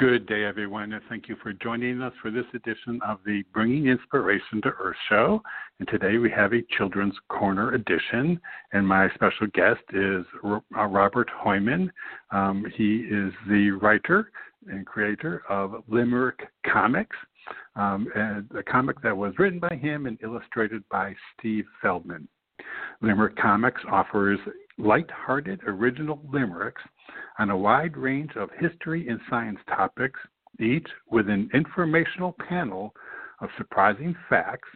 Good day, everyone, and thank you for joining us for this edition of the Bringing Inspiration to Earth show. And today we have a Children's Corner edition, and my special guest is uh, Robert Hoyman. Um, he is the writer and creator of Limerick Comics, um, a comic that was written by him and illustrated by Steve Feldman. Limerick Comics offers light-hearted original limericks on a wide range of history and science topics, each with an informational panel of surprising facts,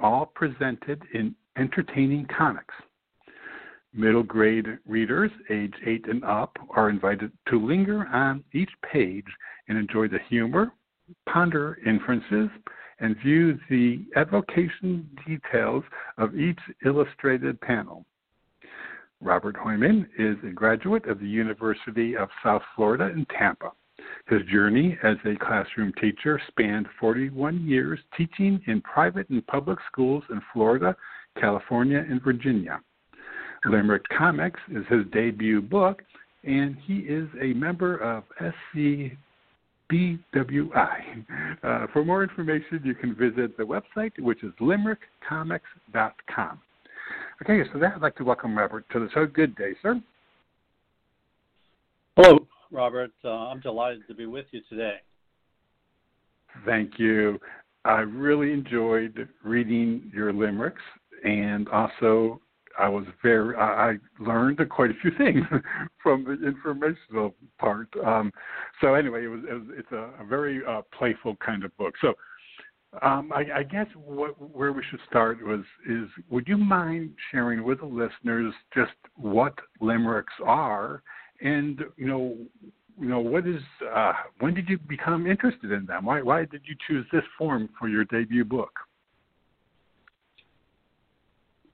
all presented in entertaining comics. Middle grade readers, age 8 and up, are invited to linger on each page and enjoy the humor, ponder inferences, and view the evocation details of each illustrated panel. Robert Hoyman is a graduate of the University of South Florida in Tampa. His journey as a classroom teacher spanned 41 years teaching in private and public schools in Florida, California, and Virginia. Limerick Comics is his debut book, and he is a member of SCBWI. Uh, for more information, you can visit the website, which is limerickcomics.com. Okay, so that I'd like to welcome Robert to the show. Good day, sir. Hello, Robert. Uh, I'm delighted to be with you today. Thank you. I really enjoyed reading your limericks, and also I was very I learned quite a few things from the informational part. Um, so anyway, it was, it was it's a, a very uh, playful kind of book. So um, I, I, guess what, where we should start was is would you mind sharing with the listeners just what limericks are, and you know, you know what is uh, when did you become interested in them? Why why did you choose this form for your debut book?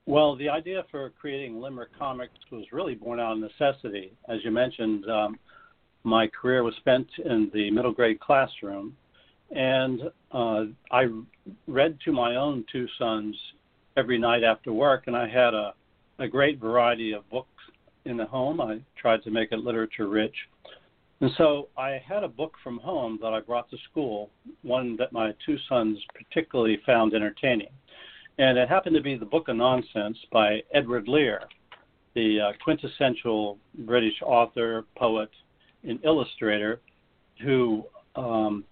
Well, the idea for creating Limerick Comics was really born out of necessity. As you mentioned, um, my career was spent in the middle grade classroom and uh, I read to my own two sons every night after work, and I had a, a great variety of books in the home. I tried to make it literature rich. And so I had a book from home that I brought to school, one that my two sons particularly found entertaining. And it happened to be the Book of Nonsense by Edward Lear, the uh, quintessential British author, poet, and illustrator who um,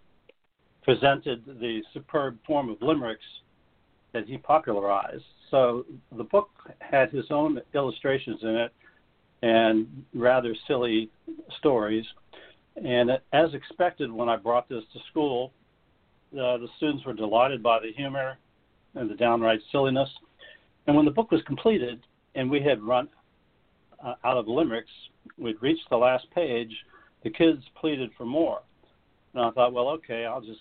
presented the superb form of limericks that he popularized. So the book had his own illustrations in it and rather silly stories. And as expected, when I brought this to school, uh, the students were delighted by the humor and the downright silliness. And when the book was completed and we had run uh, out of limericks, we'd reached the last page, the kids pleaded for more. And I thought, well, okay, I'll just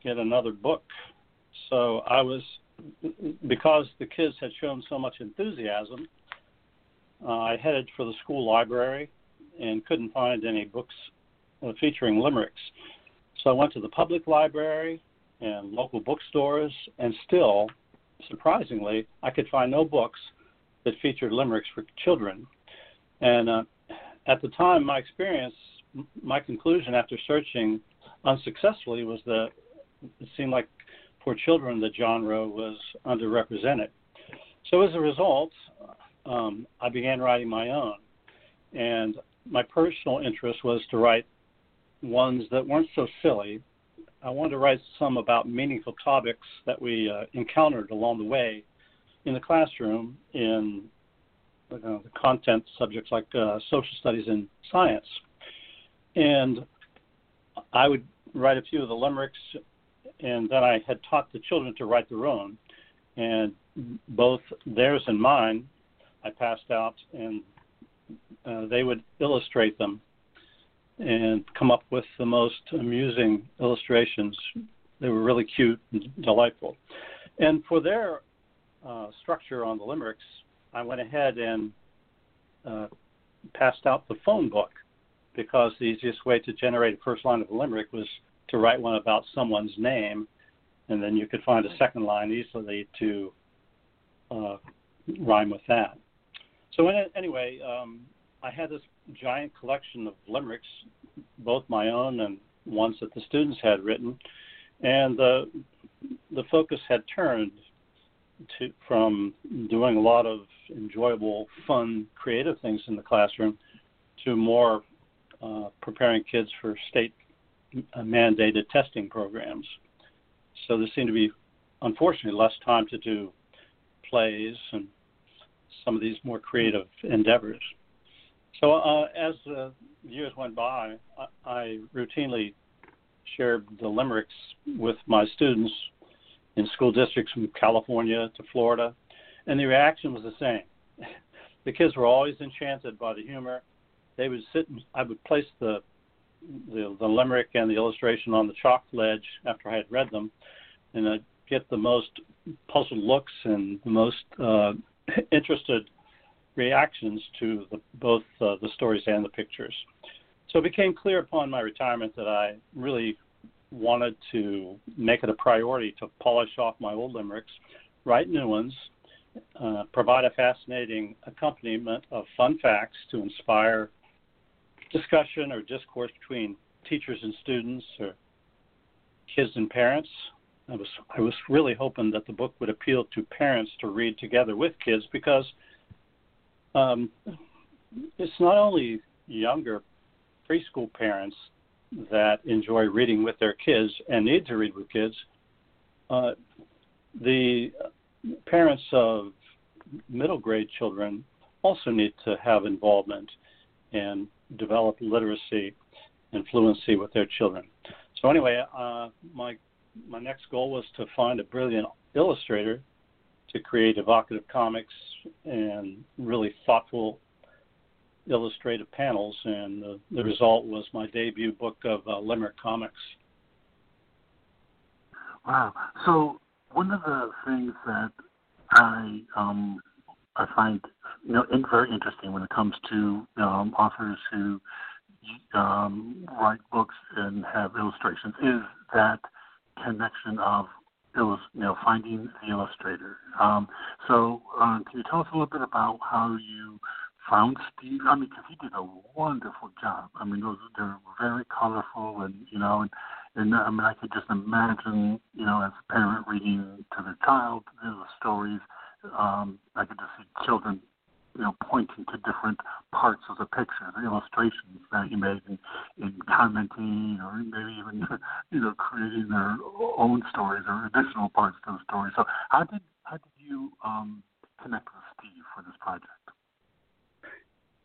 get another book. So I was, because the kids had shown so much enthusiasm, uh, I headed for the school library and couldn't find any books uh, featuring limericks. So I went to the public library and local bookstores, and still, surprisingly, I could find no books that featured limericks for children. And uh, at the time, my experience, my conclusion after searching unsuccessfully was that it seemed like for children the genre was underrepresented. So as a result, um, I began writing my own, and my personal interest was to write ones that weren't so silly. I wanted to write some about meaningful topics that we uh, encountered along the way in the classroom in uh, the content subjects like uh, social studies and science. And I would write a few of the limericks, and then I had taught the children to write their own. And both theirs and mine, I passed out, and uh, they would illustrate them and come up with the most amusing illustrations. They were really cute and delightful. And for their uh, structure on the limericks, I went ahead and uh, passed out the phone book because the easiest way to generate a first line of a limerick was to write one about someone's name, and then you could find a second line easily to uh, rhyme with that. So anyway, um, I had this giant collection of limericks, both my own and ones that the students had written, and the the focus had turned to from doing a lot of enjoyable, fun, creative things in the classroom to more uh, preparing kids for state uh, mandated testing programs. So there seemed to be, unfortunately, less time to do plays and some of these more creative endeavors. So uh, as the years went by, I, I routinely shared the limericks with my students in school districts from California to Florida, and the reaction was the same. the kids were always enchanted by the humor. They would sit. And, I would place the, the the limerick and the illustration on the chalk ledge after I had read them, and I'd get the most puzzled looks and the most uh, interested reactions to the, both uh, the stories and the pictures. So it became clear upon my retirement that I really wanted to make it a priority to polish off my old limericks, write new ones, uh, provide a fascinating accompaniment of fun facts to inspire discussion or discourse between teachers and students or kids and parents. I was I was really hoping that the book would appeal to parents to read together with kids because um, it's not only younger preschool parents that enjoy reading with their kids and need to read with kids. Uh, the parents of middle grade children also need to have involvement and develop literacy and fluency with their children. So anyway, uh, my my next goal was to find a brilliant illustrator to create evocative comics and really thoughtful illustrative panels, and the, the result was my debut book of uh, Limerick Comics. Wow! So one of the things that I um, I find you know very interesting when it comes to um, authors who um, write books and have illustrations is that connection of you know finding the illustrator. Um, so um, can you tell us a little bit about how you found Steve. I mean, because he did a wonderful job. I mean, those they're very colorful, and you know, and and I mean, I could just imagine, you know, as a parent reading to their child the stories. Um, I could just see children, you know, pointing to different parts of the picture, the illustrations that he made, in, and commenting, or maybe even, you know, creating their own stories or additional parts to the story. So, how did how did you um, connect with Steve for this project?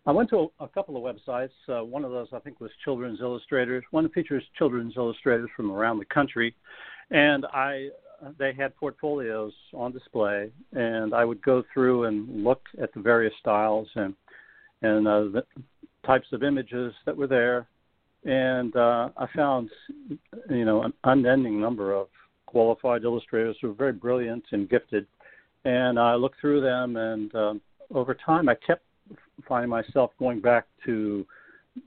I went to a, a couple of websites. Uh, one of those, I think, was Children's Illustrators. One features children's illustrators from around the country, and I they had portfolios on display, and I would go through and look at the various styles and and uh, the types of images that were there, and uh, I found you know an unending number of qualified illustrators who were very brilliant and gifted, and I looked through them, and um, over time I kept finding myself going back to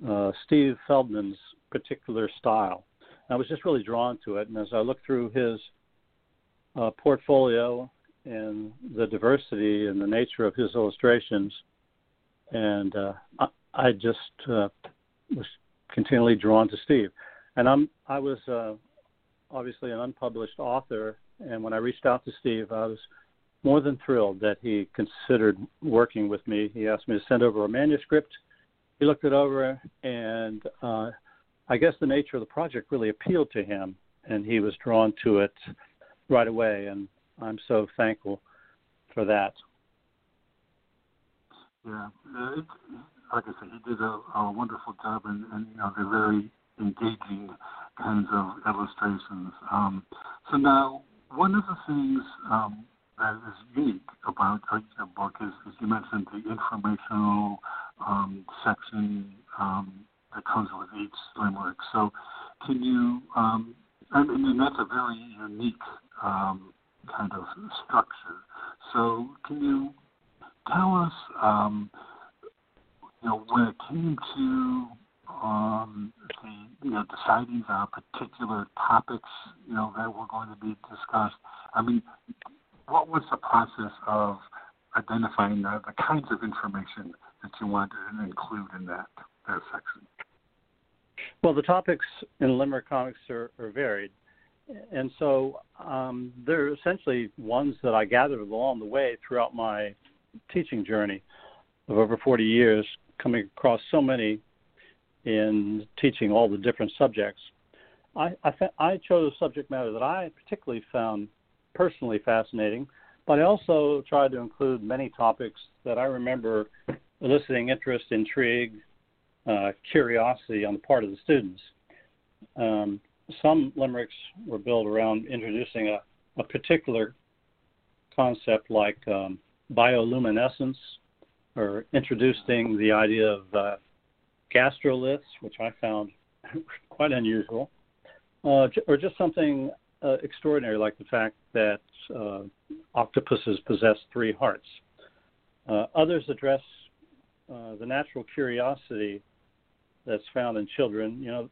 uh, Steve Feldman's particular style. I was just really drawn to it, and as I looked through his uh, portfolio and the diversity and the nature of his illustrations, and uh, I, I, just uh, was continually drawn to Steve. And I'm I was uh, obviously an unpublished author, and when I reached out to Steve, I was more than thrilled that he considered working with me. He asked me to send over a manuscript. He looked it over, and uh, I guess the nature of the project really appealed to him, and he was drawn to it right away. And I'm so thankful for that. Yeah, uh, it, like I said, he did a, a wonderful job, and, and you know they're very engaging kinds of illustrations. Um, so now, one of the things um, that is unique about your book is, as you mentioned, the informational um, section um, that comes with each limerick. So, can you? Um, I mean, that's a very unique um, kind of structure. So, can you tell us, um, you know, when it came to um, the, you know, deciding on particular topics, you know, that were going to be discussed? I mean, what was the process of identifying the, the kinds of information that you wanted to include in that that section? Well, the topics in Limerick Comics are, are varied. And so um, they're essentially ones that I gathered along the way throughout my teaching journey of over 40 years, coming across so many in teaching all the different subjects. I, I, I chose a subject matter that I particularly found personally fascinating, but I also tried to include many topics that I remember eliciting interest, intrigue, uh, curiosity on the part of the students. Um, some limericks were built around introducing a, a particular concept like um, bioluminescence or introducing the idea of uh, gastroliths, which I found quite unusual, uh, or just something uh, extraordinary like the fact that uh, octopuses possess three hearts. Uh, others address uh, the natural curiosity that's found in children. You know,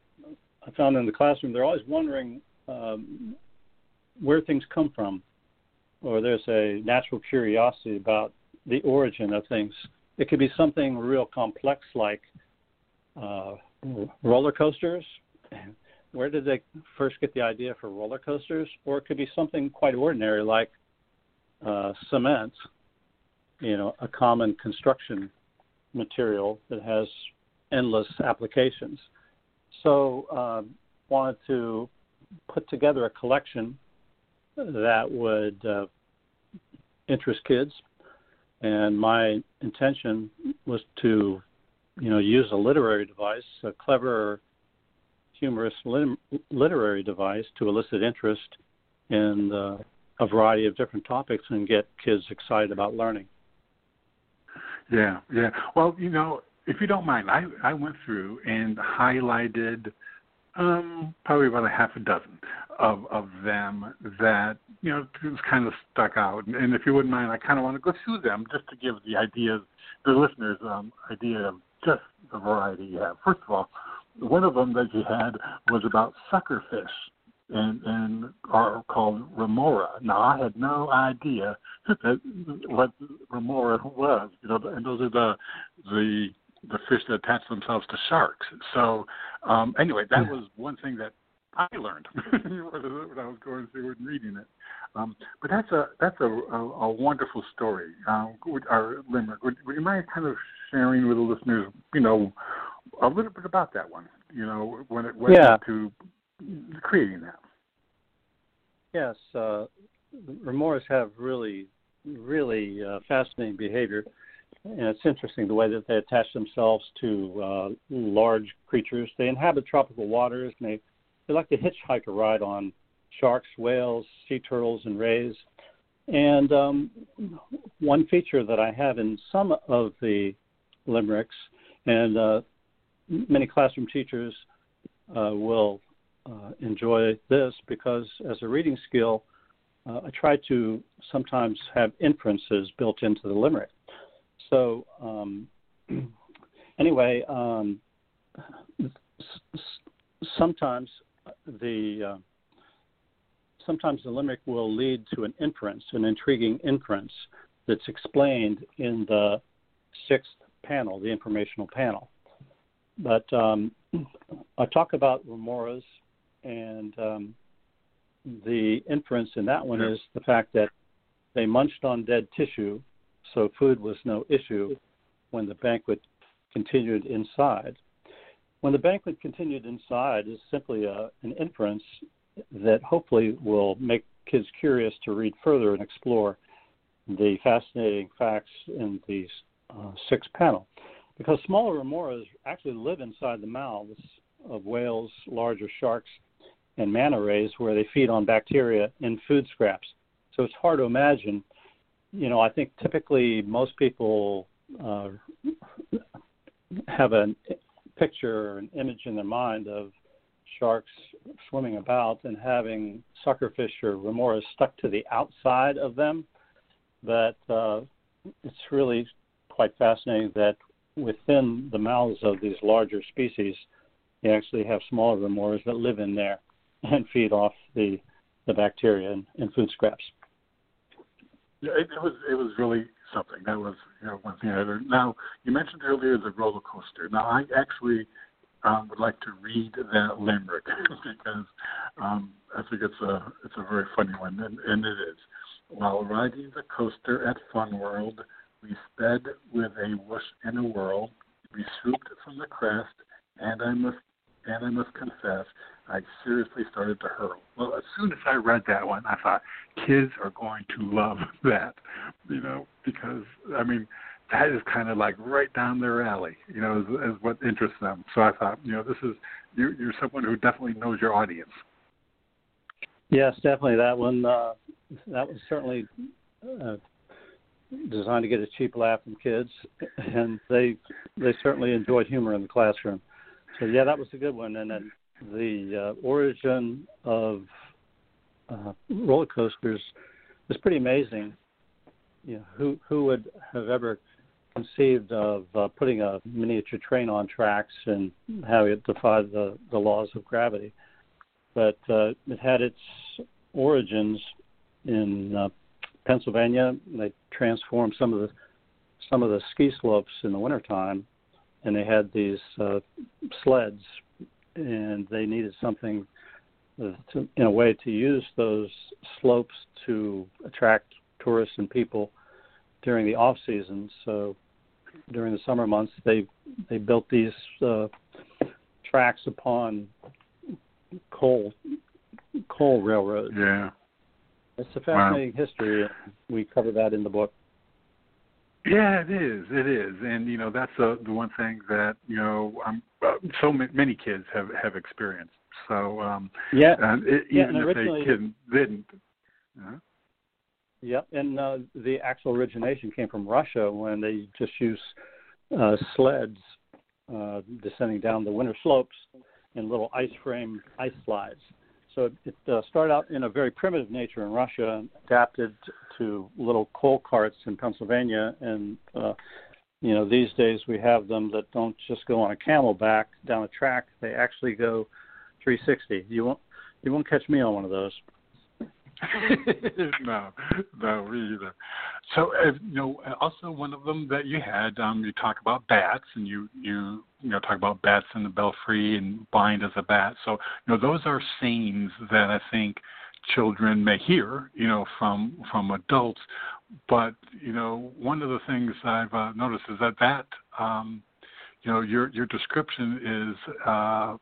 I found in the classroom they're always wondering um, where things come from, or there's a natural curiosity about the origin of things. It could be something real complex like uh, roller coasters. Where did they first get the idea for roller coasters? Or it could be something quite ordinary like uh, cement, you know, a common construction material that has endless applications. So, uh, wanted to put together a collection that would uh, interest kids, and my intention was to, you know, use a literary device, a clever, humorous lit- literary device to elicit interest in uh, a variety of different topics and get kids excited about learning. Yeah, yeah. Well, you know, if you don't mind, I I went through and highlighted um, probably about a half a dozen of of them that you know just kind of stuck out. And if you wouldn't mind, I kind of want to go through them just to give the ideas, the listeners, um, idea of just the variety you have. First of all, one of them that you had was about suckerfish and and are called remora. Now I had no idea that what remora was. You know, and those are the the the fish that attach themselves to sharks. So um, anyway, that was one thing that I learned when I was going through and reading it. Um, but that's a that's a, a, a wonderful story. Uh, would, our limerick. Would, would you mind kind of sharing with the listeners, you know, a little bit about that one? You know, when it went yeah. to creating that. Yes, uh, remoras have really, really uh, fascinating behavior and it's interesting the way that they attach themselves to uh, large creatures. They inhabit tropical waters, and they they like to hitchhike a ride on sharks, whales, sea turtles, and rays. And um, one feature that I have in some of the limericks, and uh, many classroom teachers uh, will uh, enjoy this because as a reading skill, uh, I try to sometimes have inferences built into the limerick so um, anyway, um, sometimes the uh, sometimes the limerick will lead to an inference, an intriguing inference that's explained in the sixth panel, the informational panel. But um, I talk about remoras, and um, the inference in that one is the fact that they munched on dead tissue so food was no issue when the banquet continued inside. When the banquet continued inside is simply a, an inference that hopefully will make kids curious to read further and explore the fascinating facts in the uh, sixth panel. Because smaller remoras actually live inside the mouths of whales, larger sharks, and manta rays where they feed on bacteria and food scraps. So it's hard to imagine you know, I think typically most people uh, have a picture or an image in their mind of sharks swimming about and having suckerfish or remoras stuck to the outside of them. But uh, it's really quite fascinating that within the mouths of these larger species, you actually have smaller remoras that live in there and feed off the the bacteria and, and food scraps. Yeah, it, it was it was really something. That was you know one thing I learned. Now you mentioned earlier the roller coaster. Now I actually um, would like to read that limerick because um, I think it's a it's a very funny one, and, and it is. While riding the coaster at Fun World, we sped with a whoosh and a whirl. We swooped from the crest, and I must and I must confess, I seriously started to hurl. Well, as soon as I read that one, I thought kids are going to love that, you know, because I mean that is kind of like right down their alley, you know, as, as what interests them. So I thought, you know, this is you're, you're someone who definitely knows your audience. Yes, definitely. That one, uh, that was certainly uh, designed to get a cheap laugh from kids, and they they certainly enjoyed humor in the classroom. So yeah, that was a good one. And then the uh, origin of uh, roller coasters is pretty amazing. You know, who who would have ever conceived of uh, putting a miniature train on tracks and having it defy the, the laws of gravity? But uh, it had its origins in uh, Pennsylvania. They transformed some of the some of the ski slopes in the wintertime, and they had these uh, sleds, and they needed something uh, to, in a way to use those slopes to attract tourists and people during the off season. So during the summer months, they they built these uh, tracks upon coal coal railroads. Yeah, it's a fascinating wow. history. We cover that in the book. Yeah, it is. It is, and you know that's uh, the one thing that you know um, uh, so many kids have have experienced. So um, yeah, uh, it, even yeah, if they didn't, didn't uh, Yep, and uh, the actual origination came from Russia when they just used uh, sleds uh, descending down the winter slopes in little ice frame ice slides. So it, uh, started out in a very primitive nature in Russia, adapted to little coal carts in Pennsylvania, and uh, you know these days we have them that don't just go on a camelback down a track; they actually go 360. You won't you won't catch me on one of those. no, no, me either. So, uh, you know, also one of them that you had, um, you talk about bats, and you you you know talk about bats in the belfry and blind as a bat. So, you know, those are sayings that I think children may hear, you know, from from adults. But you know, one of the things I've uh, noticed is that that um, you know your your description is uh,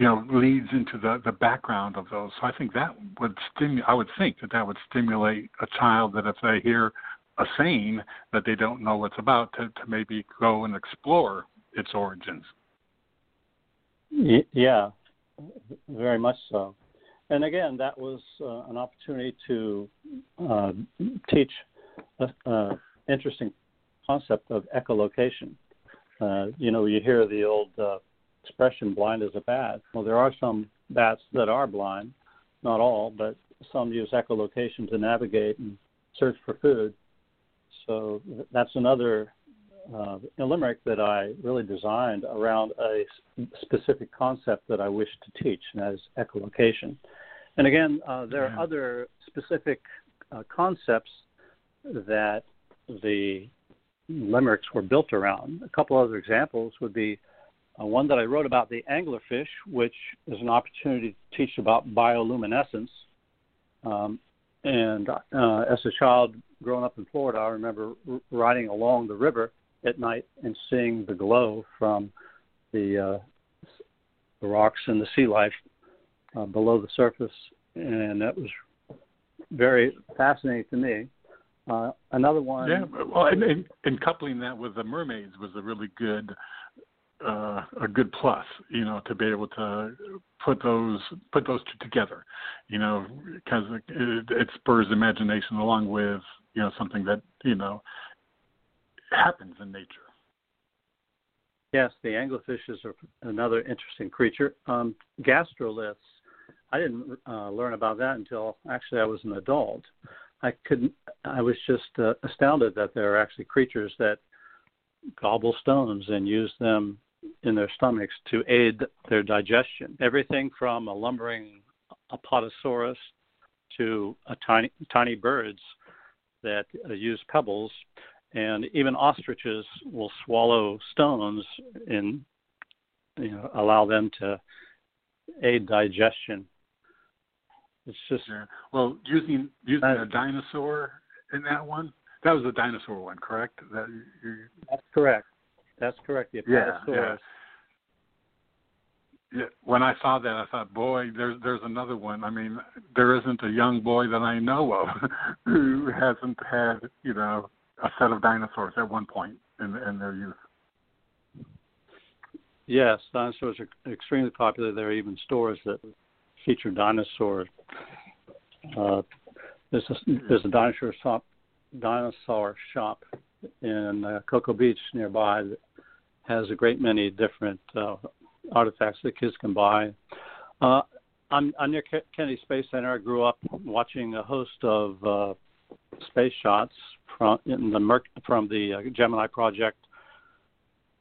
you know leads into the the background of those. So I think that would stimulate. I would think that that would stimulate a child that if they hear a saying that they don't know what's about, to to maybe go and explore its origins. Yeah, very much so. And again, that was uh, an opportunity to uh, teach an interesting concept of echolocation. Uh, you know, you hear the old uh, expression blind as a bat. Well, there are some bats that are blind, not all, but some use echolocation to navigate and search for food. So that's another uh, limerick that I really designed around a specific concept that I wish to teach, and that is echolocation. And again, uh, there are other specific uh, concepts that the limericks were built around. A couple other examples would be uh, one that I wrote about the anglerfish, which is an opportunity to teach about bioluminescence. Um, and uh, as a child growing up in Florida, I remember r- riding along the river at night and seeing the glow from the uh, the rocks and the sea life uh, below the surface, and that was very fascinating to me. Uh, another one. Yeah, well, and, and, and coupling that with the mermaids was a really good uh, a good plus, you know, to be able to put those put those two together, you know, because it, it spurs imagination along with you know something that you know happens in nature. Yes, the anglerfish is another interesting creature. Um, gastroliths, I didn't uh, learn about that until actually I was an adult. I couldn't. I was just uh, astounded that there are actually creatures that gobble stones and use them in their stomachs to aid their digestion. Everything from a lumbering apatosaurus to a tiny tiny birds that uh, use pebbles, and even ostriches will swallow stones and you know allow them to aid digestion. It's just yeah. well using using uh, a dinosaur in that one. That was a dinosaur one, correct? That you, that's correct. That's correct. The yeah, yeah. Yeah, when I saw that, I thought, boy, there's there's another one. I mean, there isn't a young boy that I know of who hasn't had, you know, a set of dinosaurs at one point in in their youth. Yes, dinosaurs are extremely popular. There are even stores that feature dinosaurs. Uh, there's a, there's a dinosaur shop, dinosaur shop in uh, Cocoa Beach nearby that has a great many different uh, artifacts that kids can buy. Uh, I'm, I'm near Kennedy Space Center. I grew up watching a host of uh, space shots from in the Merc- from the uh, Gemini project,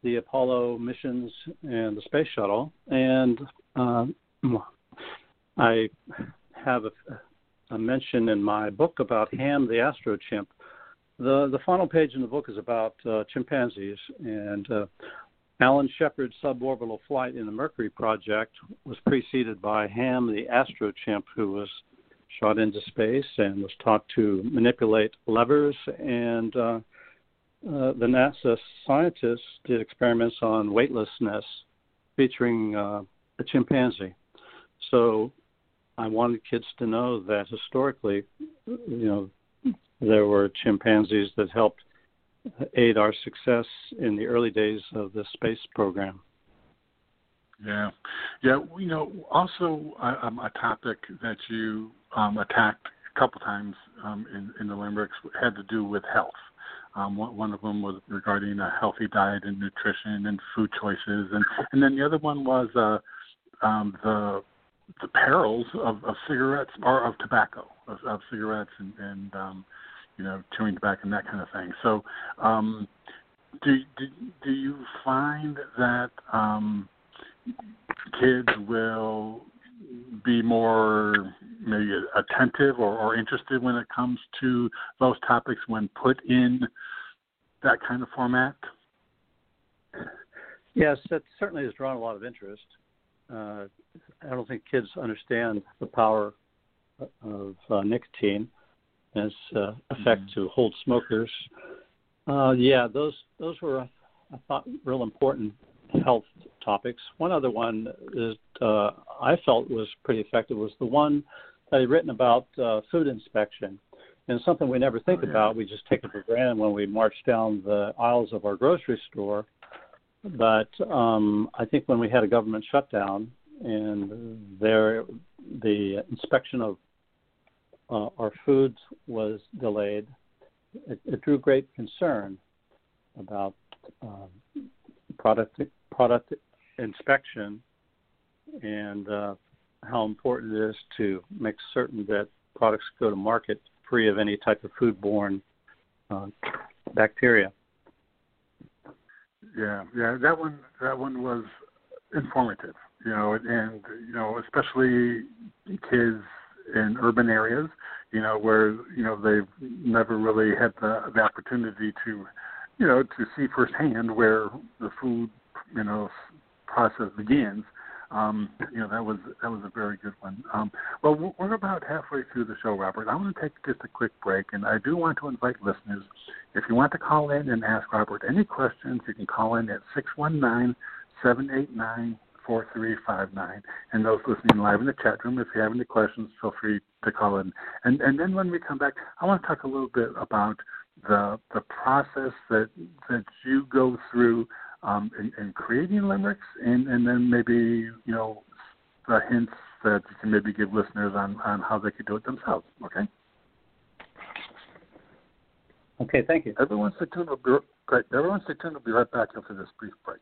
the Apollo missions, and the space shuttle. And uh, I have a, a mention in my book about Ham the Astro Chimp. The the final page in the book is about uh, chimpanzees, and uh, Alan Shepard's suborbital flight in the Mercury project was preceded by Ham the Astro Chimp, who was shot into space and was taught to manipulate levers. And uh, uh, the NASA scientists did experiments on weightlessness featuring uh, a chimpanzee. So I wanted kids to know that historically, you know, there were chimpanzees that helped aid our success in the early days of the space program. Yeah, yeah. You know, also uh, um, a topic that you um, attacked a couple times um, in, in the limericks had to do with health. Um, one, of them was regarding a healthy diet and nutrition and food choices, and and then the other one was uh, um, the the perils of, of cigarettes or of tobacco, of, of cigarettes and, and you know, chewing tobacco and that kind of thing. So, um, do, do do you find that um, kids will be more maybe attentive or, or interested when it comes to those topics when put in that kind of format? Yes, that certainly has drawn a lot of interest. Uh, I don't think kids understand the power of uh, nicotine as uh, effect mm-hmm. to hold smokers. Uh, yeah, those those were I thought real important health topics. One other one is uh, I felt was pretty effective was the one that I'd written about uh, food inspection. And something we never think oh, yeah. about, we just take it for granted when we march down the aisles of our grocery store. But um, I think when we had a government shutdown and there the inspection of uh, our foods was delayed, it, it, drew great concern about um, product product inspection and uh, how important it is to make certain that products go to market free of any type of foodborne uh, bacteria. Yeah, yeah, that one that one was informative, you know, and you know, especially kids in urban areas, you know, where you know they've never really had the, the opportunity to, you know, to see firsthand where the food, you know, process begins. Um, you know, that was that was a very good one. Um, well, we're about halfway through the show, Robert. I want to take just a quick break, and I do want to invite listeners. If you want to call in and ask Robert any questions, you can call in at six one nine seven eight nine 4359. And those listening live in the chat room, if you have any questions, feel free to call in. And, and then when we come back, I want to talk a little bit about the, the process that, that you go through um, in, in creating limericks, and, and then maybe, you know, the hints that you can maybe give listeners on, on how they could do it themselves. Okay? Okay, thank you. Everyone stay tuned. We'll be, great. Everyone stay tuned. We'll be right back after this brief break.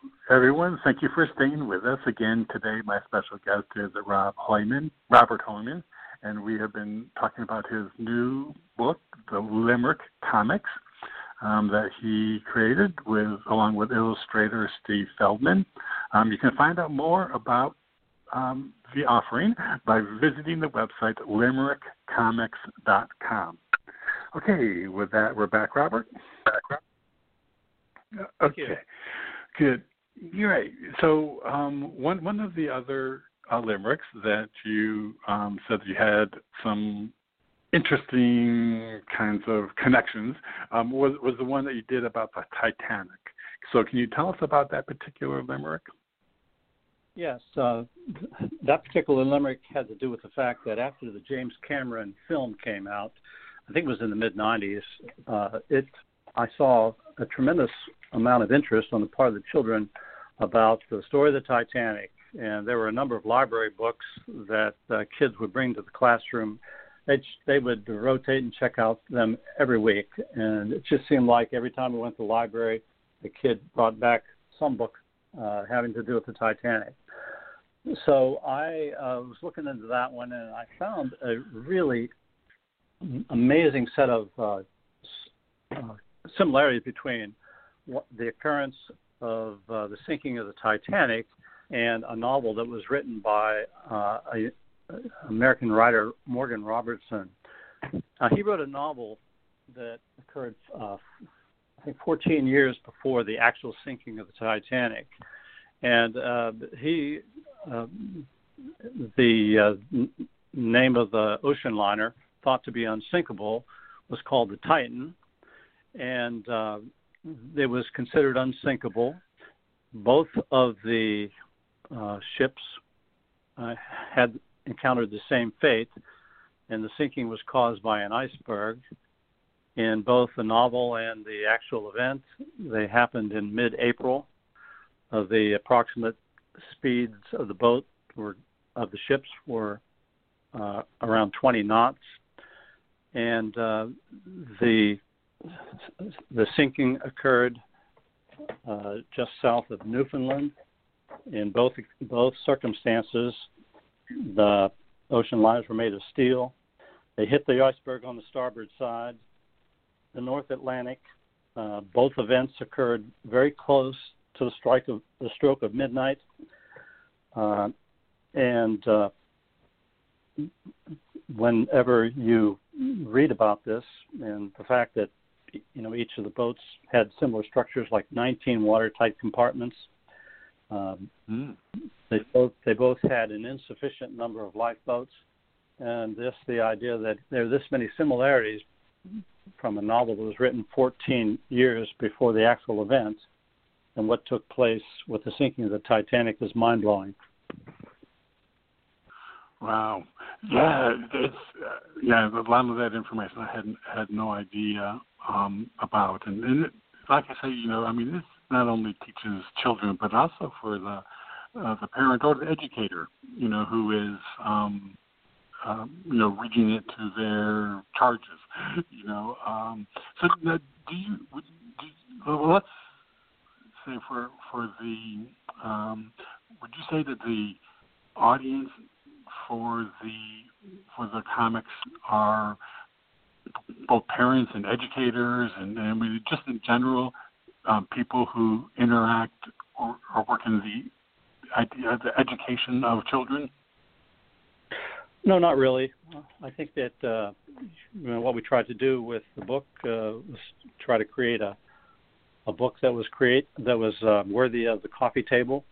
thank you for staying with us. Again, today my special guest is Rob Hoyman, Robert Hoyman, and we have been talking about his new book, The Limerick Comics, um, that he created with along with illustrator Steve Feldman. Um, you can find out more about um, the offering by visiting the website limerickcomics.com. Okay, with that, we're back, Robert. Back, Robert. Okay, good. You're right. So um, one one of the other uh, limericks that you um, said you had some interesting kinds of connections um, was was the one that you did about the Titanic. So can you tell us about that particular limerick? Yes, uh, that particular limerick had to do with the fact that after the James Cameron film came out, I think it was in the mid '90s. Uh, it I saw a tremendous amount of interest on the part of the children about the story of the Titanic, and there were a number of library books that uh, kids would bring to the classroom. They they would rotate and check out them every week, and it just seemed like every time we went to the library, the kid brought back some book uh, having to do with the Titanic. So I uh, was looking into that one, and I found a really amazing set of uh, uh, similarities between the occurrence of uh, the sinking of the Titanic and a novel that was written by uh, a, American writer Morgan Robertson. Uh, he wrote a novel that occurred, uh, I think, 14 years before the actual sinking of the Titanic, and uh, he, uh, the uh, name of the ocean liner thought to be unsinkable, was called the Titan, and it was considered unsinkable. Both of the ships had encountered the same fate, and the sinking was caused by an iceberg. In both the novel and the actual event, they happened in mid-April. Of the approximate speeds of the boat were of the ships were uh, around 20 knots, and uh, the the sinking occurred uh, just south of Newfoundland. In both both circumstances, the ocean liners were made of steel. They hit the iceberg on the starboard side. The North Atlantic. Uh, both events occurred very close to the strike of the stroke of midnight, uh, and uh, whenever you read about this and the fact that you know each of the boats had similar structures like 19 watertight compartments um, mm. They both they both had an insufficient number of lifeboats, and this the idea that there are this many similarities from a novel that was written 14 years before the actual event, and what took place with the sinking of the Titanic is mind blowing. Wow. Yeah, it's uh, yeah. A lot of that information I had had no idea um, about, and, and it, like I say, you know, I mean, this not only teaches children but also for the uh, the parent or the educator, you know, who is um, um, you know reading it to their charges, you know. Um, so do you? Do you well, let's say for for the um, would you say that the audience for the for the comics are both parents and educators and, and we, just in general um, people who interact or, or work in the idea the education of children? No, not really. I think that uh, you know, what we tried to do with the book uh, was try to create a a book that was create that was uh, worthy of the coffee table,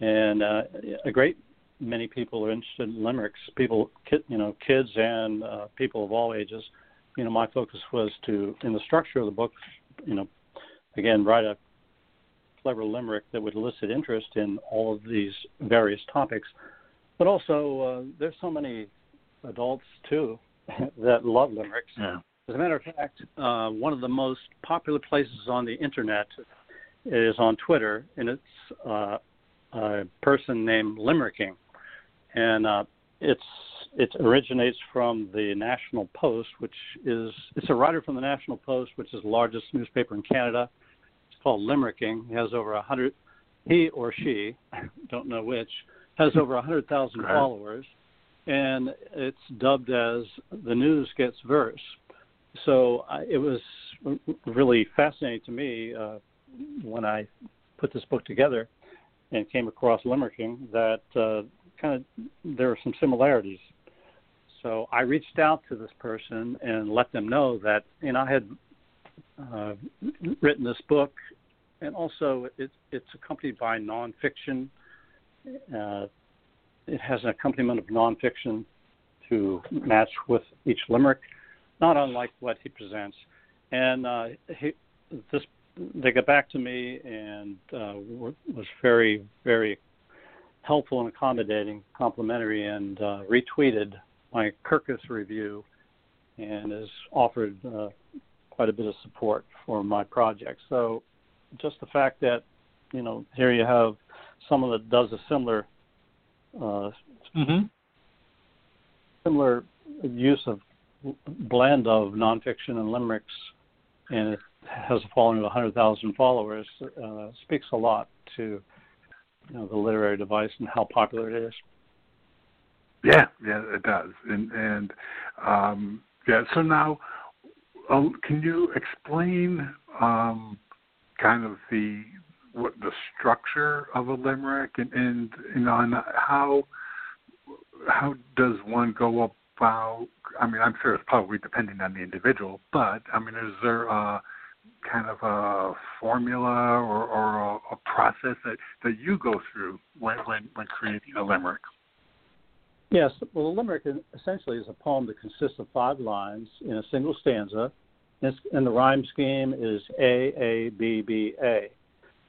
and uh, a great many people are interested in limericks. People, you know, kids and uh, people of all ages. You know, my focus was to, in the structure of the book, you know, again, write a clever limerick that would elicit interest in all of these various topics. But also, uh, there's so many adults too that love limericks. Yeah. As a matter of fact, uh, one of the most popular places on the internet is on Twitter, and it's uh, a person named Limericking, and uh, it's it originates from the National Post, which is it's a writer from the National Post, which is the largest newspaper in Canada. It's called Limericking. He has over a hundred. He or she, don't know which, has over a hundred thousand followers, and it's dubbed as the news gets verse so I, it was really fascinating to me uh, when I put this book together and came across Limericking that uh, kind of there are some similarities. So I reached out to this person and let them know that you know I had uh, written this book, and also it, it's accompanied by nonfiction. Uh, it has an accompaniment of nonfiction to match with each limerick not unlike what he presents. And uh, he, this, they got back to me and uh, was very, very helpful and accommodating, complimentary, and uh, retweeted my Kirkus review and has offered uh, quite a bit of support for my project. So just the fact that, you know, here you have someone that does a similar uh, mm-hmm. similar use of blend of nonfiction and limericks, and it has a following of 100,000 followers, uh, speaks a lot to you know, the literary device and how popular it is. Yeah, yeah, it does, and and um, yeah. So now, um, can you explain um, kind of the what the structure of a limerick and, and you know how how does one go about? I mean, I'm sure it's probably depending on the individual, but I mean, is there a kind of a formula or, or a, a process that, that you go through when, when, when creating a limerick? Yes, well, a limerick essentially is a poem that consists of five lines in a single stanza, and the rhyme scheme is A A B B A.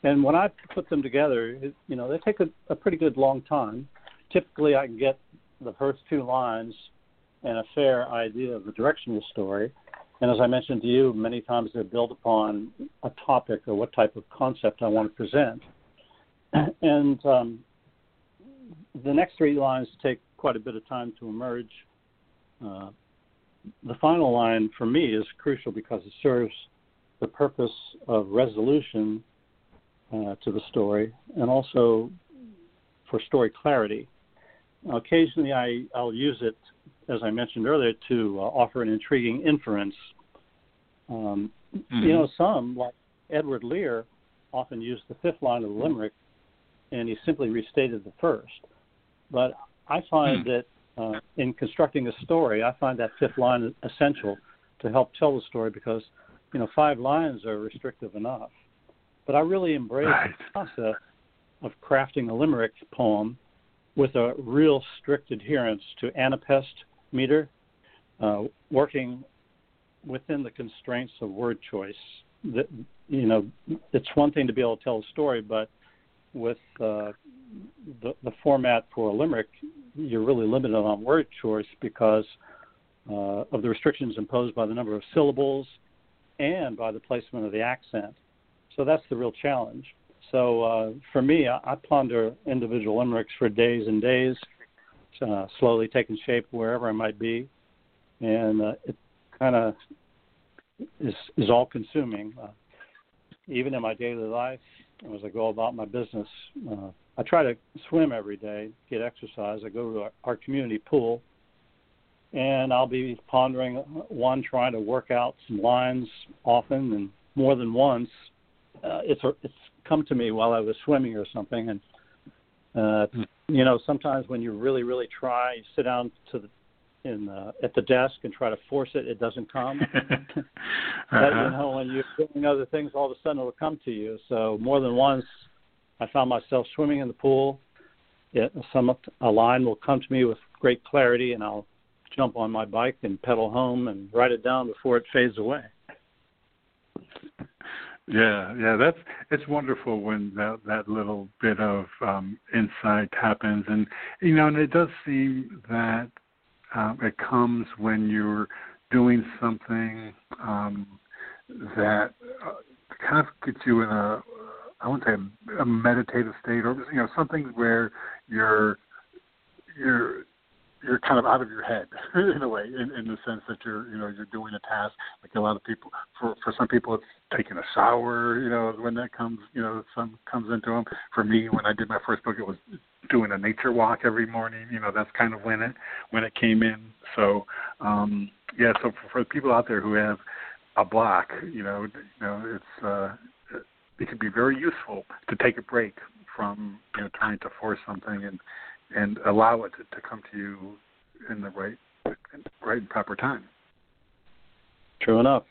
And when I put them together, you know, they take a, a pretty good long time. Typically, I can get the first two lines and a fair idea of the direction of the story. And as I mentioned to you, many times they're built upon a topic or what type of concept I want to present. And um, the next three lines take quite a bit of time to emerge. Uh, the final line for me is crucial because it serves the purpose of resolution uh, to the story and also for story clarity. Now, occasionally, I, I'll use it as I mentioned earlier, to uh, offer an intriguing inference. Um, mm-hmm. You know, some, like Edward Lear, often used the fifth line of the limerick and he simply restated the first. But I find mm. that uh, in constructing a story, I find that fifth line essential to help tell the story because, you know, five lines are restrictive enough. But I really embrace right. the process of crafting a limerick poem with a real strict adherence to anapest meter, uh, working within the constraints of word choice. That, you know, it's one thing to be able to tell a story, but with uh, the, the format for a limerick, you're really limited on word choice because uh, of the restrictions imposed by the number of syllables and by the placement of the accent. so that's the real challenge. So uh, for me, I, I ponder individual limericks for days and days, uh, slowly taking shape wherever I might be, and uh, it kind of is is all consuming. Uh, even in my daily life, as I go about my business, uh, I try to swim every day, get exercise. I go to our, our community pool, and I'll be pondering one, trying to work out some lines often and more than once. Uh, it's it's come to me while I was swimming or something, and uh, mm. you know sometimes when you really really try, you sit down to the in uh, at the desk and try to force it, it doesn't come. uh-huh. but you know when you're doing other things, all of a sudden it'll come to you. So more than once, I found myself swimming in the pool. It, some a line will come to me with great clarity, and I'll jump on my bike and pedal home and write it down before it fades away. Yeah, yeah, that's it's wonderful when that that little bit of um insight happens, and you know, and it does seem that um, it comes when you're doing something um, that uh, kind of gets you in a I wouldn't say a, meditative state, or you know, something where you're you're you're kind of out of your head in a way, in, in the sense that you're you know you're doing a task. Like a lot of people, for for some people, it's taking a shower. You know, when that comes, you know, some comes into them. For me, when I did my first book, it was doing a nature walk every morning. You know, that's kind of when it when it came in. So um yeah, so for, for people out there who have a block, you know, you know, it's uh it can be very useful to take a break from you know trying to force something and and allow it to, to come to you in the right right and proper time. True enough.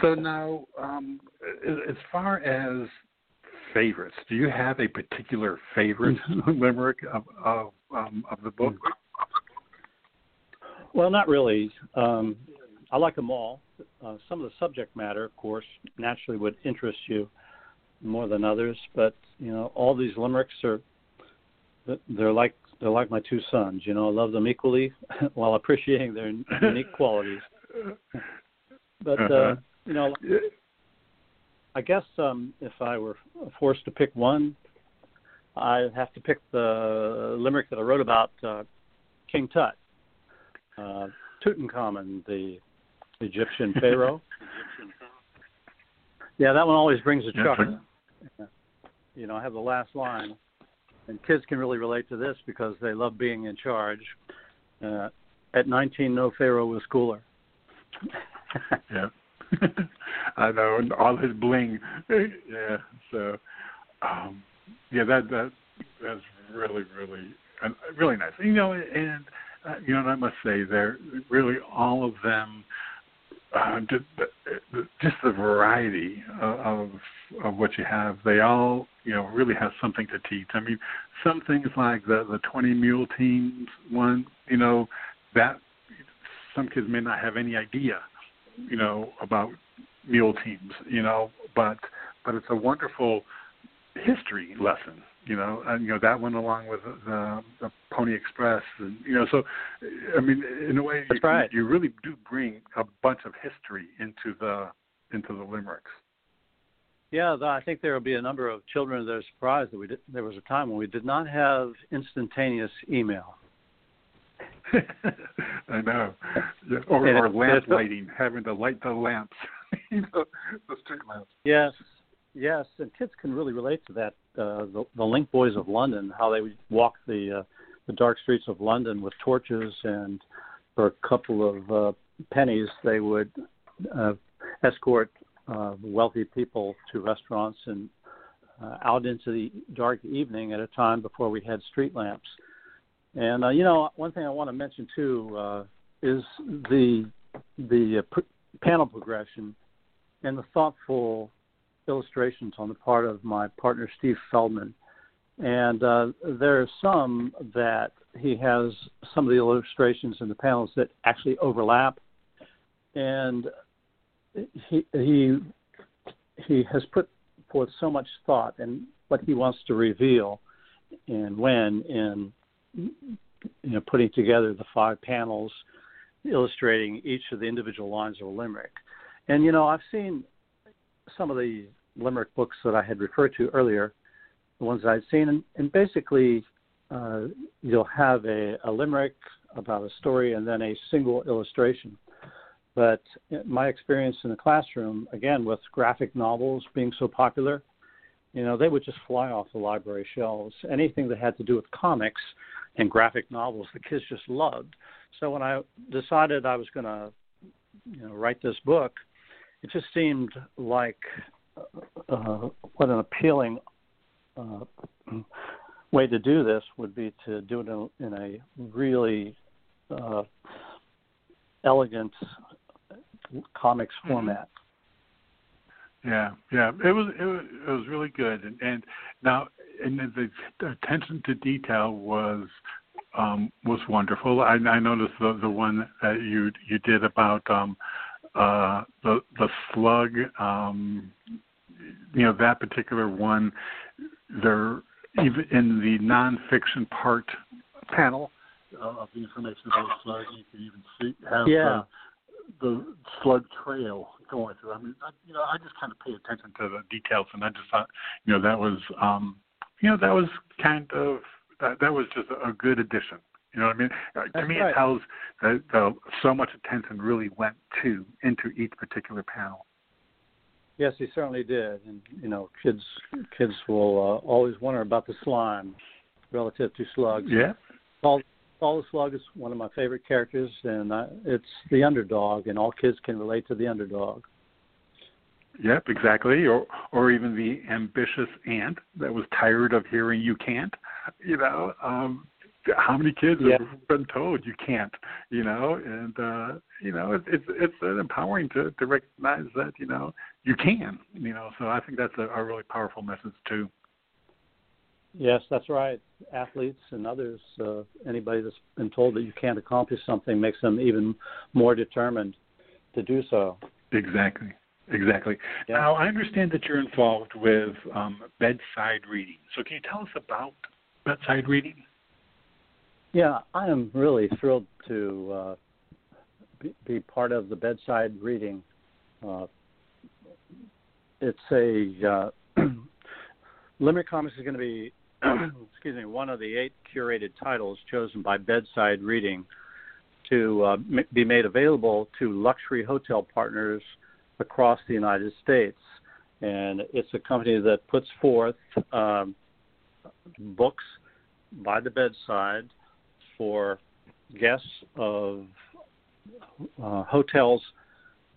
So now, um, as far as favorites, do you have a particular favorite limerick of of, um, of the book? Well, not really. Um, I like them all. Uh, some of the subject matter, of course, naturally would interest you more than others, but you know, all these limericks are they're like they're like my two sons. You know, I love them equally while appreciating their unique qualities. But uh, uh-huh. you know, I guess um, if I were forced to pick one, I'd have to pick the limerick that I wrote about uh, King Tut, uh, Tutankhamun, the Egyptian pharaoh. yeah, that one always brings a chuckle. You know, I have the last line and kids can really relate to this because they love being in charge. Uh, at 19, no pharaoh was cooler. yeah, I know, and all his bling. yeah, so um, yeah, that that that's really really uh, really nice. You know, and uh, you know, I must say, they're really all of them uh, just, the variety of of what you have. They all, you know, really have something to teach. I mean, some things like the the 20 mule teams one, you know, that some kids may not have any idea, you know, about mule teams, you know, but but it's a wonderful history lesson you know, and you know that went along with the, the Pony Express, and you know, so I mean, in a way, you, right. you really do bring a bunch of history into the into the limericks. Yeah, I think there will be a number of children that are surprised that we did, there was a time when we did not have instantaneous email. I know, yeah. or, or lamp lighting, having to light the lamps, you know, the street lamps. Yes, yes, and kids can really relate to that uh, the, the Link Boys of London, how they would walk the uh, the dark streets of London with torches, and for a couple of uh, pennies, they would uh, escort uh, wealthy people to restaurants and uh, out into the dark evening at a time before we had street lamps. And uh, you know, one thing I want to mention too uh, is the the uh, pr- panel progression and the thoughtful illustrations on the part of my partner Steve Feldman, and uh, there are some that he has some of the illustrations in the panels that actually overlap, and he he he has put forth so much thought in what he wants to reveal, and when in you know putting together the five panels illustrating each of the individual lines of a limerick. And you know, I've seen some of the limerick books that I had referred to earlier, the ones that I'd seen, and, and basically uh, you'll have a, a limerick about a story and then a single illustration. But my experience in the classroom, again, with graphic novels being so popular, you know, they would just fly off the library shelves. Anything that had to do with comics and graphic novels, the kids just loved. So when I decided I was going to, you know, write this book, it just seemed like uh, what an appealing uh, way to do this would be to do it in, in a really uh, elegant comics mm-hmm. format. Yeah, yeah, it was it was, it was really good, and, and now and the, the attention to detail was um, was wonderful. I, I noticed the the one that you you did about um, uh, the the slug. Um, you know that particular one. There even in the nonfiction part panel uh, of the information about slugs, you can even see have yeah. the, the slug trail going through. I mean, I, you know, I just kind of pay attention to the details, and I just thought, you know, that was, um, you know, that was kind of that, that was just a good addition. You know what I mean? Uh, to me, right. it tells that the, so much attention really went to into each particular panel. Yes, he certainly did, and you know, kids kids will uh, always wonder about the slime relative to slugs. Yeah. Paul, Paul the Slug is one of my favorite characters, and uh, it's the underdog, and all kids can relate to the underdog. Yep, exactly. Or or even the ambitious ant that was tired of hearing you can't. You know, um, how many kids yeah. have been told you can't? You know, and uh, you know it's it's it's empowering to to recognize that you know you can. You know, so I think that's a, a really powerful message too. Yes, that's right. Athletes and others, uh, anybody that's been told that you can't accomplish something makes them even more determined to do so. Exactly. Exactly. Yeah. Now, I understand that you're involved with um, bedside reading. So, can you tell us about bedside reading? Yeah, I am really thrilled to uh, be, be, part of the bedside reading. Uh, it's a uh, Limerick Comics is going to be, excuse me, one of the eight curated titles chosen by Bedside Reading to uh, m- be made available to luxury hotel partners across the United States. And it's a company that puts forth um, books by the bedside for guests of uh, hotels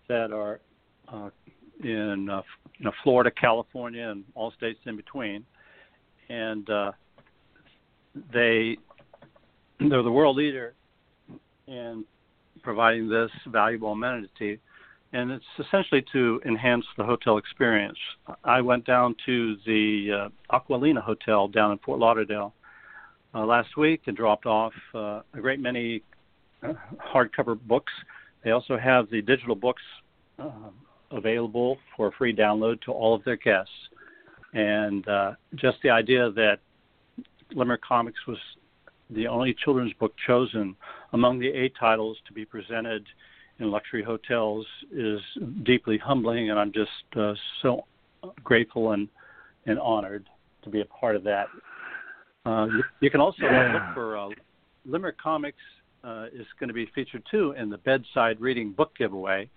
that are uh, in uh, you know, Florida, California, and all states in between, and uh, they they're the world leader in providing this valuable amenity, and it's essentially to enhance the hotel experience. I went down to the uh, Acqualina Hotel down in Fort Lauderdale uh, last week and dropped off uh, a great many uh, hardcover books. They also have the digital books um, available for free download to all of their guests. And uh, just the idea that Limerick Comics was the only children's book chosen among the eight titles to be presented in luxury hotels is deeply humbling, and I'm just uh, so grateful and, and honored to be a part of that. Uh, you, you, can also yeah. look for uh, Limerick Comics uh, is going to be featured too in the bedside reading book giveaway.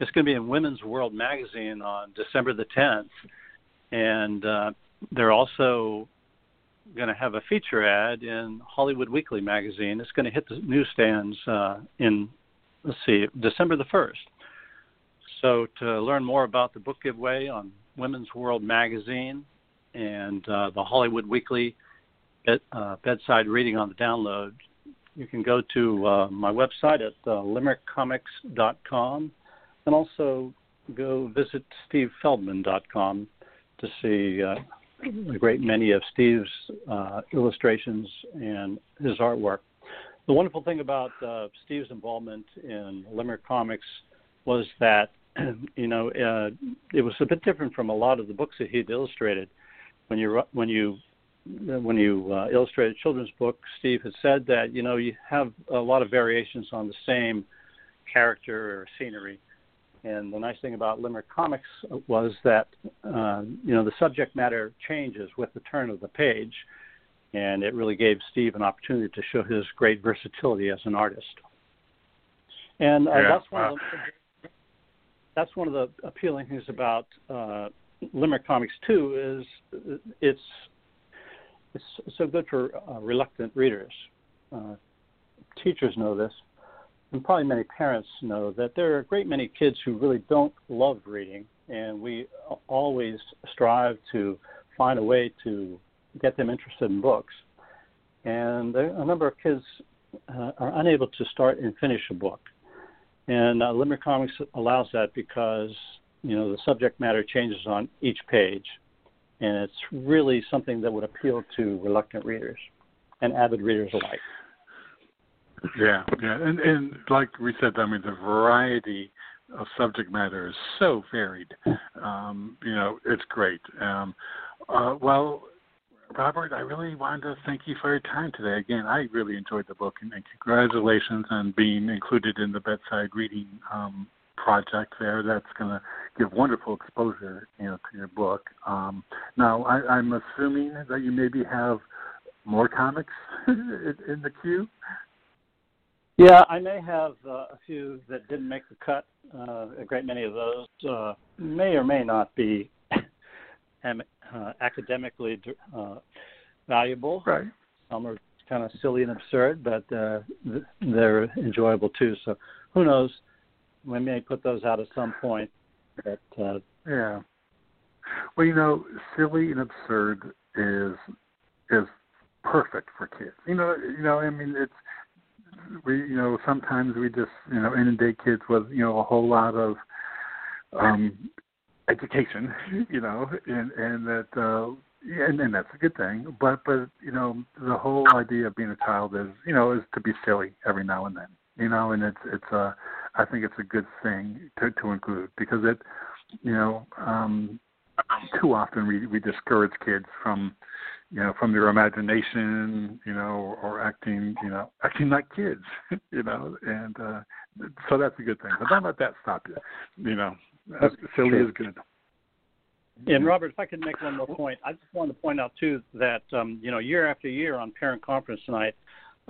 It's going to be in Women's World magazine on December the 10th, and uh, they're also going to have a feature ad in Hollywood Weekly magazine. It's going to hit the newsstands uh, in let's see December the 1st. So to learn more about the book giveaway on Women's World magazine and uh, the Hollywood Weekly bed, uh, bedside reading on the download, you can go to uh, my website at uh, limerickcomics.com and also go visit stevefeldman.com to see uh, a great many of Steve's uh, illustrations and his artwork. The wonderful thing about uh, Steve's involvement in Limerick Comics was that, you know, uh, it was a bit different from a lot of the books that he'd illustrated. When you when you when you uh, illustrated children's books, Steve had said that you know you have a lot of variations on the same character or scenery, And the nice thing about Limerick Comics was that uh, you know the subject matter changes with the turn of the page, and it really gave Steve an opportunity to show his great versatility as an artist. And uh, yeah, that's one wow. of the, that's one of the appealing things about uh, Limerick Comics too is it's it's so good for uh, reluctant readers. Uh, teachers know this, and probably many parents know that there are a great many kids who really don't love reading, and we always strive to find a way to get them interested in books. And a number of kids uh, are unable to start and finish a book. And uh, Limerick Comics allows that because you know the subject matter changes on each page, and it's really something that would appeal to reluctant readers and avid readers alike. Yeah, yeah, and and like we said, I mean the variety of subject matter is so varied. Um, you know, it's great. Um, uh, well, Robert, I really wanted to thank you for your time today. Again, I really enjoyed the book, and, and congratulations on being included in the bedside reading um, project. There, that's going to give wonderful exposure, you know, to your book. Um, now, I, I'm assuming that you maybe have more comics in, in the queue. Yeah, I may have uh, a few that didn't make the cut. Uh, a great many of those uh, may or may not be uh, academically uh, valuable. Right. Some are kind of silly and absurd, but uh, they're enjoyable too. So who knows? We may put those out at some point. But uh, yeah. Well, you know, silly and absurd is is perfect for kids. You know, you know. I mean, it's we you know sometimes we just you know inundate kids with you know a whole lot of um education you know and and that uh and, and that's a good thing but but you know the whole idea of being a child is you know is to be silly every now and then you know and it's it's a i think it's a good thing to to include because it you know um too often we we discourage kids from you know, from their imagination, you know, or acting, you know, acting like kids, you know, and uh, so that's a good thing. But don't let that stop you. You know, that's silly is good. And Robert, if I could make one more point, I just wanted to point out too that um, you know, year after year on Parent Conference Night,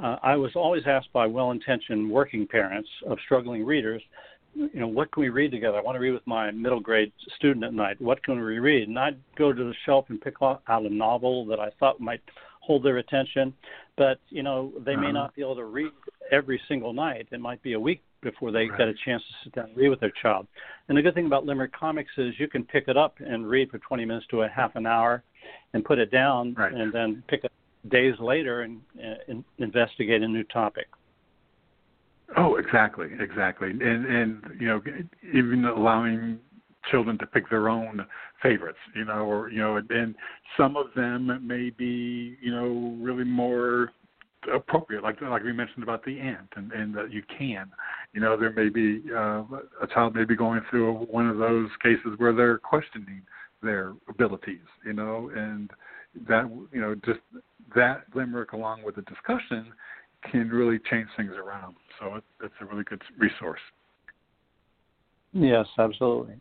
uh, I was always asked by well-intentioned working parents of struggling readers you know, what can we read together? I want to read with my middle grade student at night. What can we read? And I'd go to the shelf and pick out a novel that I thought might hold their attention. But, you know, they may uh-huh. not be able to read every single night. It might be a week before they right. get a chance to sit down and read with their child. And the good thing about Limerick Comics is you can pick it up and read for 20 minutes to a half an hour and put it down right. and then pick it days later and, and investigate a new topic. Oh, exactly, exactly, and and you know, even allowing children to pick their own favorites, you know, or you know, and some of them may be, you know, really more appropriate, like like we mentioned about the ant, and and that you can, you know, there may be uh, a child may be going through one of those cases where they're questioning their abilities, you know, and that you know just that limerick along with the discussion can really change things around. So it, it's a really good resource. Yes, absolutely.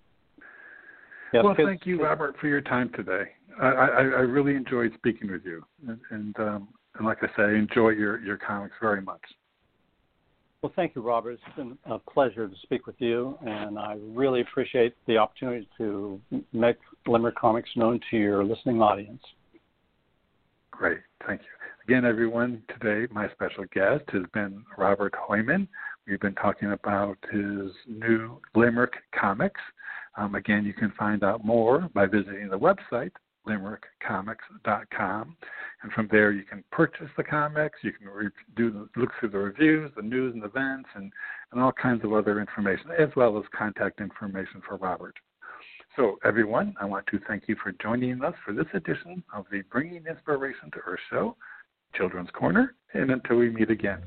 Yes, well, thank you, Robert, for your time today. I, I, I really enjoyed speaking with you, and and, um, and like I say, I enjoy your your comics very much. Well, thank you, Robert. It's been a pleasure to speak with you, and I really appreciate the opportunity to make Limerick Comics known to your listening audience. Great, thank you. Again, everyone, today my special guest has been Robert Hoyman. We've been talking about his new Limerick comics. Um, again, you can find out more by visiting the website, limerickcomics.com. And from there, you can purchase the comics, you can re- do look through the reviews, the news and events, and, and all kinds of other information, as well as contact information for Robert. So, everyone, I want to thank you for joining us for this edition of the Bringing Inspiration to Earth show. Children's Corner, and until we meet again.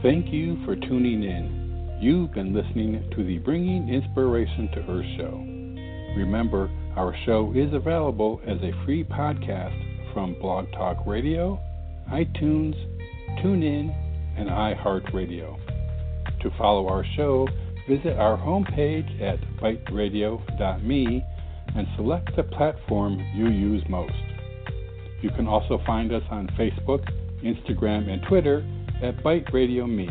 Thank you for tuning in. You've been listening to the Bringing Inspiration to Earth show. Remember, our show is available as a free podcast from Blog Talk Radio, iTunes, TuneIn, and iHeartRadio. To follow our show, visit our homepage at biteradio.me and select the platform you use most. You can also find us on Facebook, Instagram, and Twitter at Me.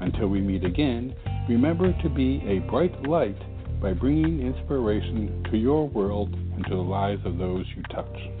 Until we meet again, remember to be a bright light by bringing inspiration to your world and to the lives of those you touch.